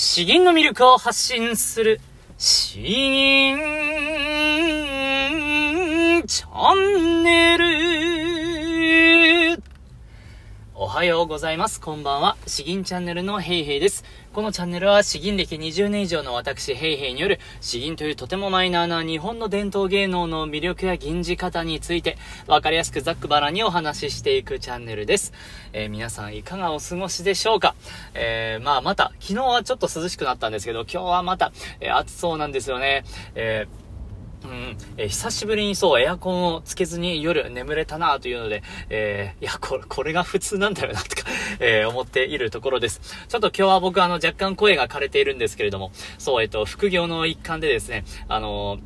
詩吟の魅力を発信する、詩吟チャンネル。はようございます。こんばんは。詩吟チャンネルのヘイヘイです。このチャンネルは詩吟歴20年以上の私ヘイヘイによる詩吟というとてもマイナーな日本の伝統芸能の魅力や吟じ方についてわかりやすくざっくばらにお話ししていくチャンネルです。えー、皆さんいかがお過ごしでしょうか？えー、まあまた、昨日はちょっと涼しくなったんですけど、今日はまた、えー、暑そうなんですよね。えーうん、えー、久しぶりにそう、エアコンをつけずに夜眠れたなというので、えー、いや、これ、これが普通なんだよな、とか、えー、思っているところです。ちょっと今日は僕あの、若干声が枯れているんですけれども、そう、えっ、と、副業の一環でですね、あの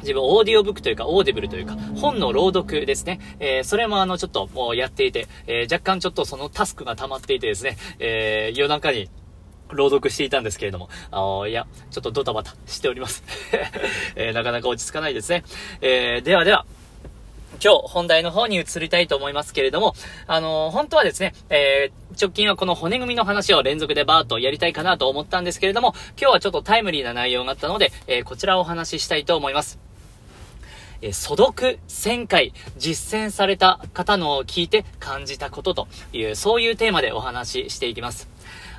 自分、オーディオブックというか、オーディブルというか、本の朗読ですね。えー、それもあの、ちょっと、もうやっていて、えー、若干ちょっとそのタスクが溜まっていてですね、えー、夜中に、朗読していたんですけれども、あの、いや、ちょっとドタバタしております。えー、なかなか落ち着かないですね。えー、ではでは、今日本題の方に移りたいと思いますけれども、あのー、本当はですね、えー、直近はこの骨組みの話を連続でバーッとやりたいかなと思ったんですけれども、今日はちょっとタイムリーな内容があったので、えー、こちらをお話ししたいと思います。え素読1000回実践された方のを聞いて感じたことという、そういうテーマでお話ししていきます。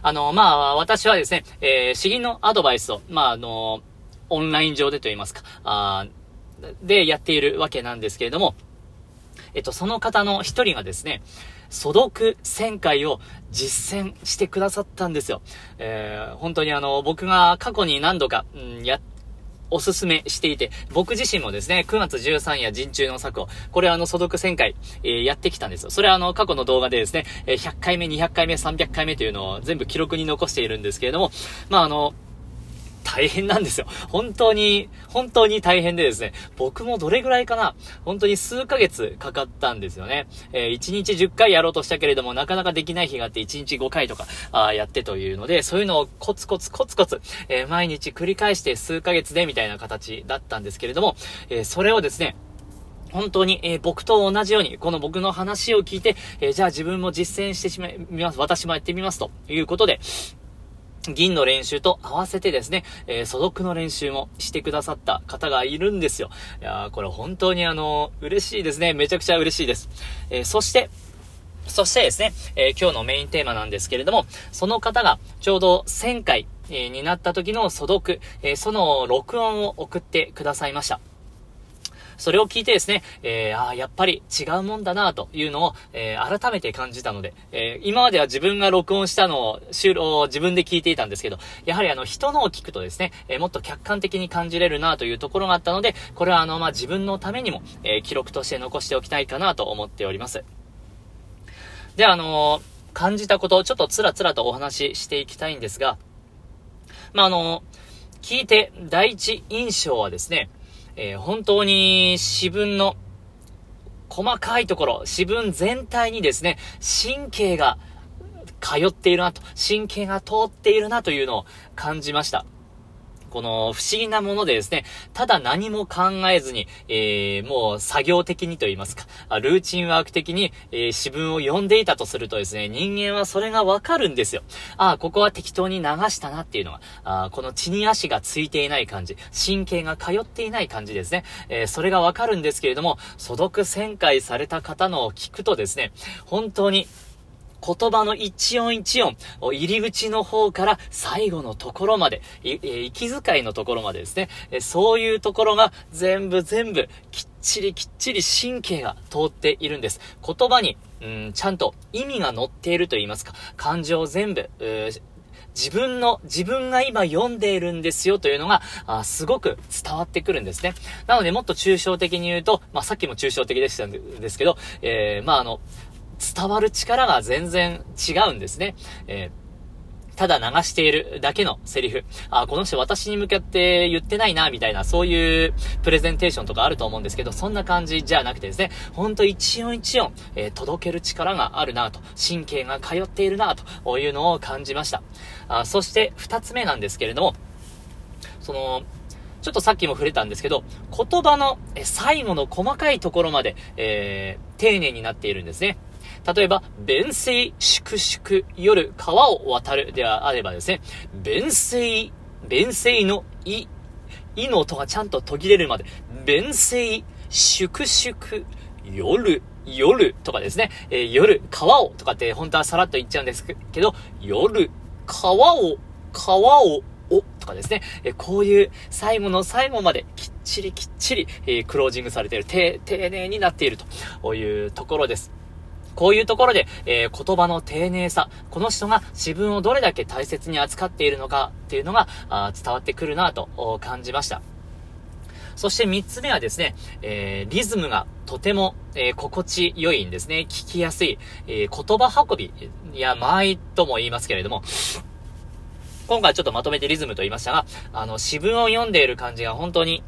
あの、まあ、私はですね、えー、詩吟のアドバイスを、まあ、あの、オンライン上でと言いますか、あでやっているわけなんですけれども、えっと、その方の一人がですね、素読1000回を実践してくださったんですよ。えー、本当にあの、僕が過去に何度か、うん、やおすすめしていて、僕自身もですね、9月13夜人中の策を、これあの、素読1000回、えー、やってきたんですよ。それはあの、過去の動画でですね、え100回目、200回目、300回目というのを全部記録に残しているんですけれども、まああの、大変なんですよ。本当に、本当に大変でですね、僕もどれぐらいかな、本当に数ヶ月かかったんですよね。えー、1日10回やろうとしたけれども、なかなかできない日があって、1日5回とか、あやってというので、そういうのをコツコツコツコツ、えー、毎日繰り返して数ヶ月でみたいな形だったんですけれども、えー、それをですね、本当に、えー、僕と同じように、この僕の話を聞いて、えー、じゃあ自分も実践してしまいます。私もやってみます。ということで、銀の練習と合わせてですね、えー、素読の練習もしてくださった方がいるんですよ。いやー、これ本当にあのー、嬉しいですね。めちゃくちゃ嬉しいです。えー、そして、そしてですね、え今日のメインテーマなんですけれども、その方がちょうど1000回、えになった時の素読、えその録音を送ってくださいました。それを聞いてですね、えー、ああ、やっぱり違うもんだなというのを、えー、改めて感じたので、えー、今までは自分が録音したのを、収録を自分で聞いていたんですけど、やはりあの、人のを聞くとですね、えもっと客観的に感じれるなというところがあったので、これはあの、まあ、自分のためにも、え記録として残しておきたいかなと思っております。で、あの感じたことをちょっとつらつらとお話ししていきたいんですが、まあ、あの聞いて第一印象はですね、えー、本当に自分の細かいところ、自分全体にですね、神経が通っているなと、神経が通っているなというのを感じました。この不思議なものでですね、ただ何も考えずに、えー、もう作業的にと言いますか、ルーチンワーク的に、えー、詩文を読んでいたとするとですね、人間はそれがわかるんですよ。ああ、ここは適当に流したなっていうのが、あこの血に足がついていない感じ、神経が通っていない感じですね。えー、それがわかるんですけれども、素読旋回された方のを聞くとですね、本当に言葉の一音一音、入り口の方から最後のところまで、息遣いのところまでですね、そういうところが全部全部きっちりきっちり神経が通っているんです。言葉に、うん、ちゃんと意味が乗っていると言いますか、感情全部、自分の、自分が今読んでいるんですよというのが、あすごく伝わってくるんですね。なので、もっと抽象的に言うと、まあ、さっきも抽象的でしたんですけど、えー、まあ、あの、伝わる力が全然違うんですね。えーただ流しているだけのセリフ。あ、この人私に向かって言ってないな、みたいな、そういうプレゼンテーションとかあると思うんですけど、そんな感じじゃなくてですね、ほんと一音一音、えー、届ける力があるなと、神経が通っているなというのを感じました。あそして二つ目なんですけれども、その、ちょっとさっきも触れたんですけど、言葉の最後の細かいところまで、えー、丁寧になっているんですね。例えば、弁声粛々夜川を渡るであればですね、弁声、弁声のい、いの音がちゃんと途切れるまで、弁声粛々夜、夜とかですね、えー、夜、川をとかって本当はさらっと言っちゃうんですけど、夜、川を、川を、おとかですね、えこういう最後の最後まできっちりきっちり、えー、クロージングされている、丁寧になっているというところです。こういうところで、えー、言葉の丁寧さ、この人が自分をどれだけ大切に扱っているのかっていうのがあ伝わってくるなと感じました。そして三つ目はですね、えー、リズムがとても、えー、心地良いんですね。聞きやすい、えー、言葉運び、いや、間合いとも言いますけれども、今回ちょっとまとめてリズムと言いましたが、あの、詩文を読んでいる感じが本当に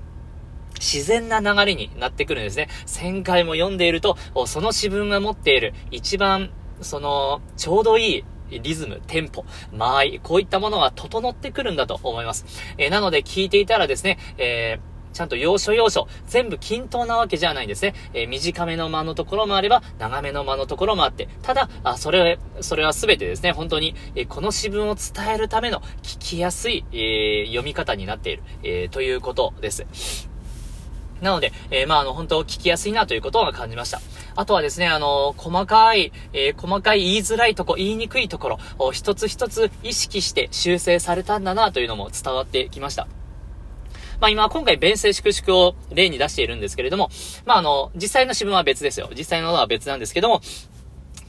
自然な流れになってくるんですね。1000回も読んでいると、その詩文が持っている一番、その、ちょうどいいリズム、テンポ、間合い、こういったものが整ってくるんだと思います。えー、なので聞いていたらですね、えーちゃんと要所要所、全部均等なわけじゃないんですね。えー、短めの間のところもあれば、長めの間のところもあって、ただ、あそれ、それは全てですね、本当に、えー、この詩文を伝えるための聞きやすい、えー、読み方になっている、えということです。なので、えー、まあ、あの、本当聞きやすいなということが感じました。あとはですね、あの、細かい、えー、細かい言いづらいとこ、言いにくいところを一つ一つ意識して修正されたんだなというのも伝わってきました。まあ今、今回、弁声粛々を例に出しているんですけれども、まああの、実際の詩文は別ですよ。実際ののは別なんですけども、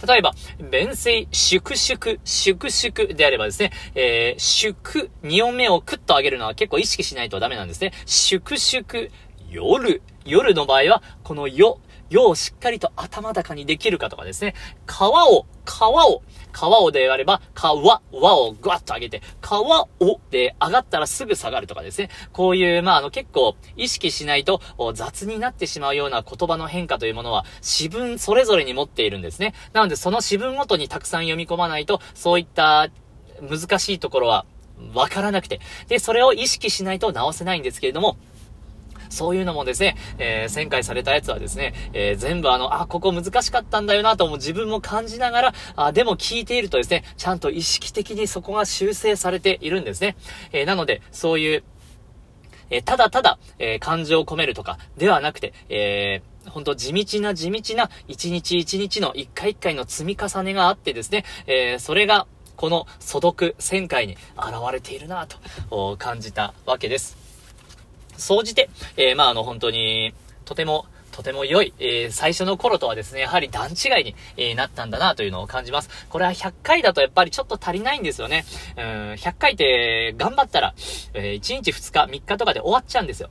例えば、弁声、粛々、粛々であればですね、えー、粛、2音目をクッと上げるのは結構意識しないとダメなんですね。粛々、夜、夜の場合は、このよ、よをしっかりと頭高にできるかとかですね、川を、川を、川をであれば、川、わをぐわっと上げて、川をで上がったらすぐ下がるとかですね。こういう、まあ、あの、結構意識しないと雑になってしまうような言葉の変化というものは、詩文それぞれに持っているんですね。なので、その詩文ごとにたくさん読み込まないと、そういった難しいところはわからなくて、で、それを意識しないと直せないんですけれども、そういうのもですね、えー、旋回されたやつはですね、えー、全部あの、あ、ここ難しかったんだよなとも自分も感じながら、あ、でも聞いているとですね、ちゃんと意識的にそこが修正されているんですね。えー、なので、そういう、えただただ、え感情を込めるとか、ではなくて、えー、本当地道な地道な一日一日の一回一回の積み重ねがあってですね、えー、それがこの素読旋回に現れているなと感じたわけです。総じて、えー、まあ、あの、本当に、とても、とても良い、えー、最初の頃とはですね、やはり段違いに、えー、なったんだなというのを感じます。これは100回だとやっぱりちょっと足りないんですよね。うん、100回って頑張ったら、えー、1日2日、3日とかで終わっちゃうんですよ。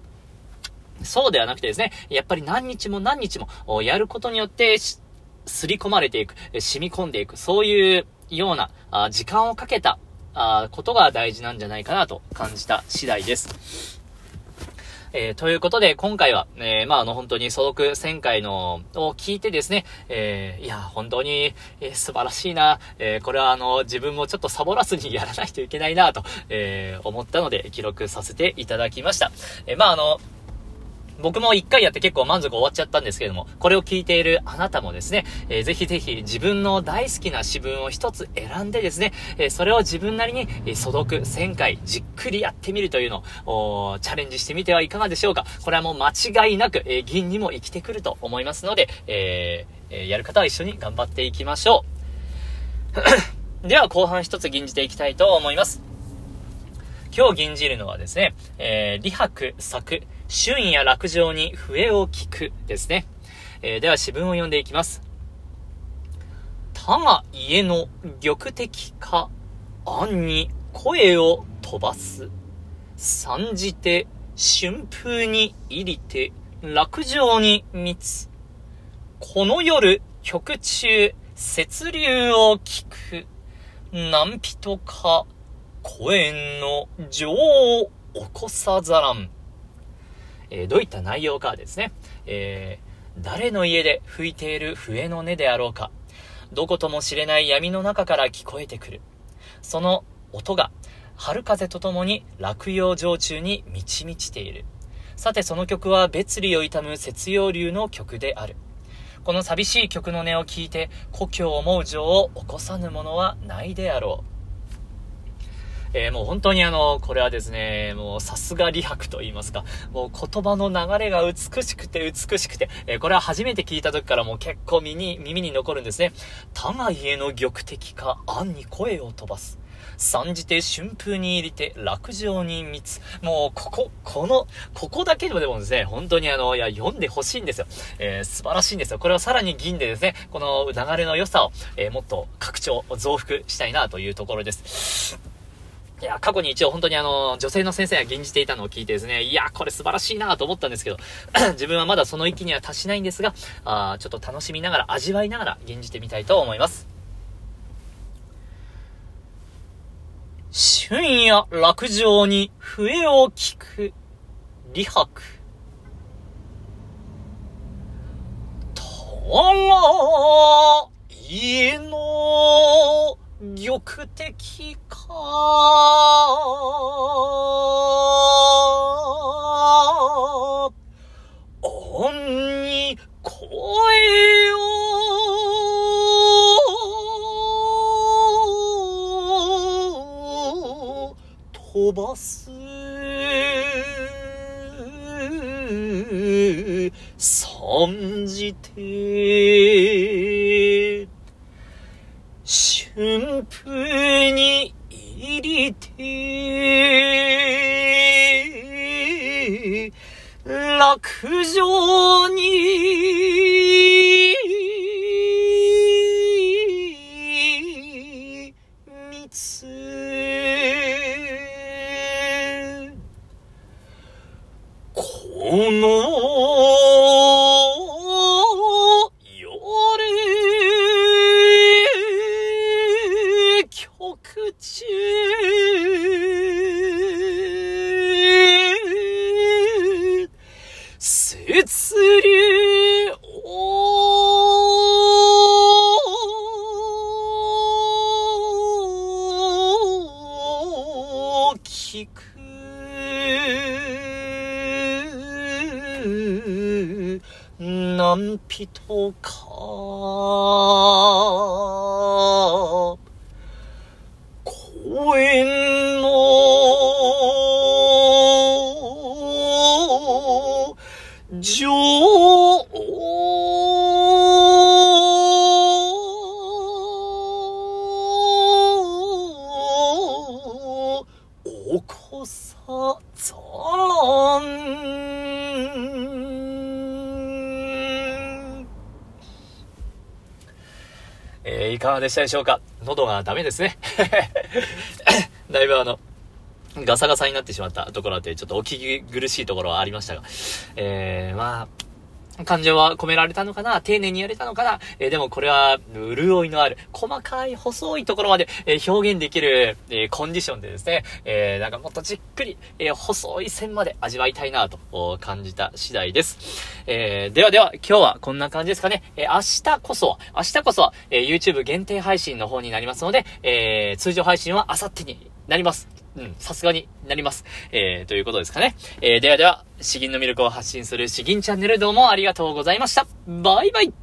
そうではなくてですね、やっぱり何日も何日もやることによって、すり込まれていく、染み込んでいく、そういうような、あ時間をかけた、あことが大事なんじゃないかなと感じた次第です。えー、ということで、今回は、えー、まあ、あの、本当に素読1000回の、を聞いてですね、えー、いや、本当に、えー、素晴らしいな、えー、これはあの、自分もちょっとサボらずにやらないといけないな、と、えー、思ったので、記録させていただきました。えー、まあ、あの、僕も一回やって結構満足終わっちゃったんですけれども、これを聞いているあなたもですね、えー、ぜひぜひ自分の大好きな詩文を一つ選んでですね、えー、それを自分なりに、えー、素読1000回じっくりやってみるというのを、チャレンジしてみてはいかがでしょうか。これはもう間違いなく、えー、銀にも生きてくると思いますので、えー、やる方は一緒に頑張っていきましょう。では後半一つ吟じていきたいと思います。今日吟じるのはですね、えー、李白作、春夜落城に笛を聞くですね。えー、では詩文を読んでいきます。他が家の玉敵か、暗に声を飛ばす。参じて春風に入りて落城に密。この夜曲中雪流を聞く。何人か公園の女王を起こさざらん。えー、どういった内容かですね。えー、誰の家で吹いている笛の音であろうか。どことも知れない闇の中から聞こえてくる。その音が春風とともに落葉城中に満ち満ちている。さてその曲は別離を悼む雪陽流の曲である。この寂しい曲の音を聞いて、故郷を思う情を起こさぬ者はないであろう。えー、もう本当にあの、これはですね、もうさすが理白と言いますか、もう言葉の流れが美しくて美しくて、えー、これは初めて聞いた時からもう結構耳に、耳に残るんですね。互いへの玉敵か、暗に声を飛ばす。参じて春風に入りて落城に密。もう、ここ、この、ここだけでもでもですね、本当にあの、いや、読んでほしいんですよ。えー、素晴らしいんですよ。これをさらに銀でですね、この流れの良さを、えー、もっと拡張、増幅したいなというところです。いや、過去に一応本当にあの、女性の先生が吟じていたのを聞いてですね、いや、これ素晴らしいなと思ったんですけど、自分はまだその域には達しないんですが、あちょっと楽しみながら、味わいながら吟じてみたいと思います。春夜落城に笛を聞く、李白。と家の玉的か。恩に声を飛ばす。苦情に、何人かいかがでしたでしょうか？喉がダメですね。だいぶあの、ガサガサになってしまったところで、ちょっとお聞き苦しいところはありましたが、えー、まあ、感情は込められたのかな？丁寧にやれたのかな？えー、でもこれは、潤いのある、細かい、細いところまで、えー、表現できる、えー、コンディションでですね、えなんかもっとじっくり、え細い線まで味わいたいなと感じた次第です。えではでは、今日はこんな感じですかね。え明日こそは、明日こそは、え YouTube 限定配信の方になりますので、え通常配信は明後日になります。うん、さすがになります。えー、ということですかね。えー、ではでは、詩吟の魅力を発信する詩吟チャンネルどうもありがとうございました。バイバイ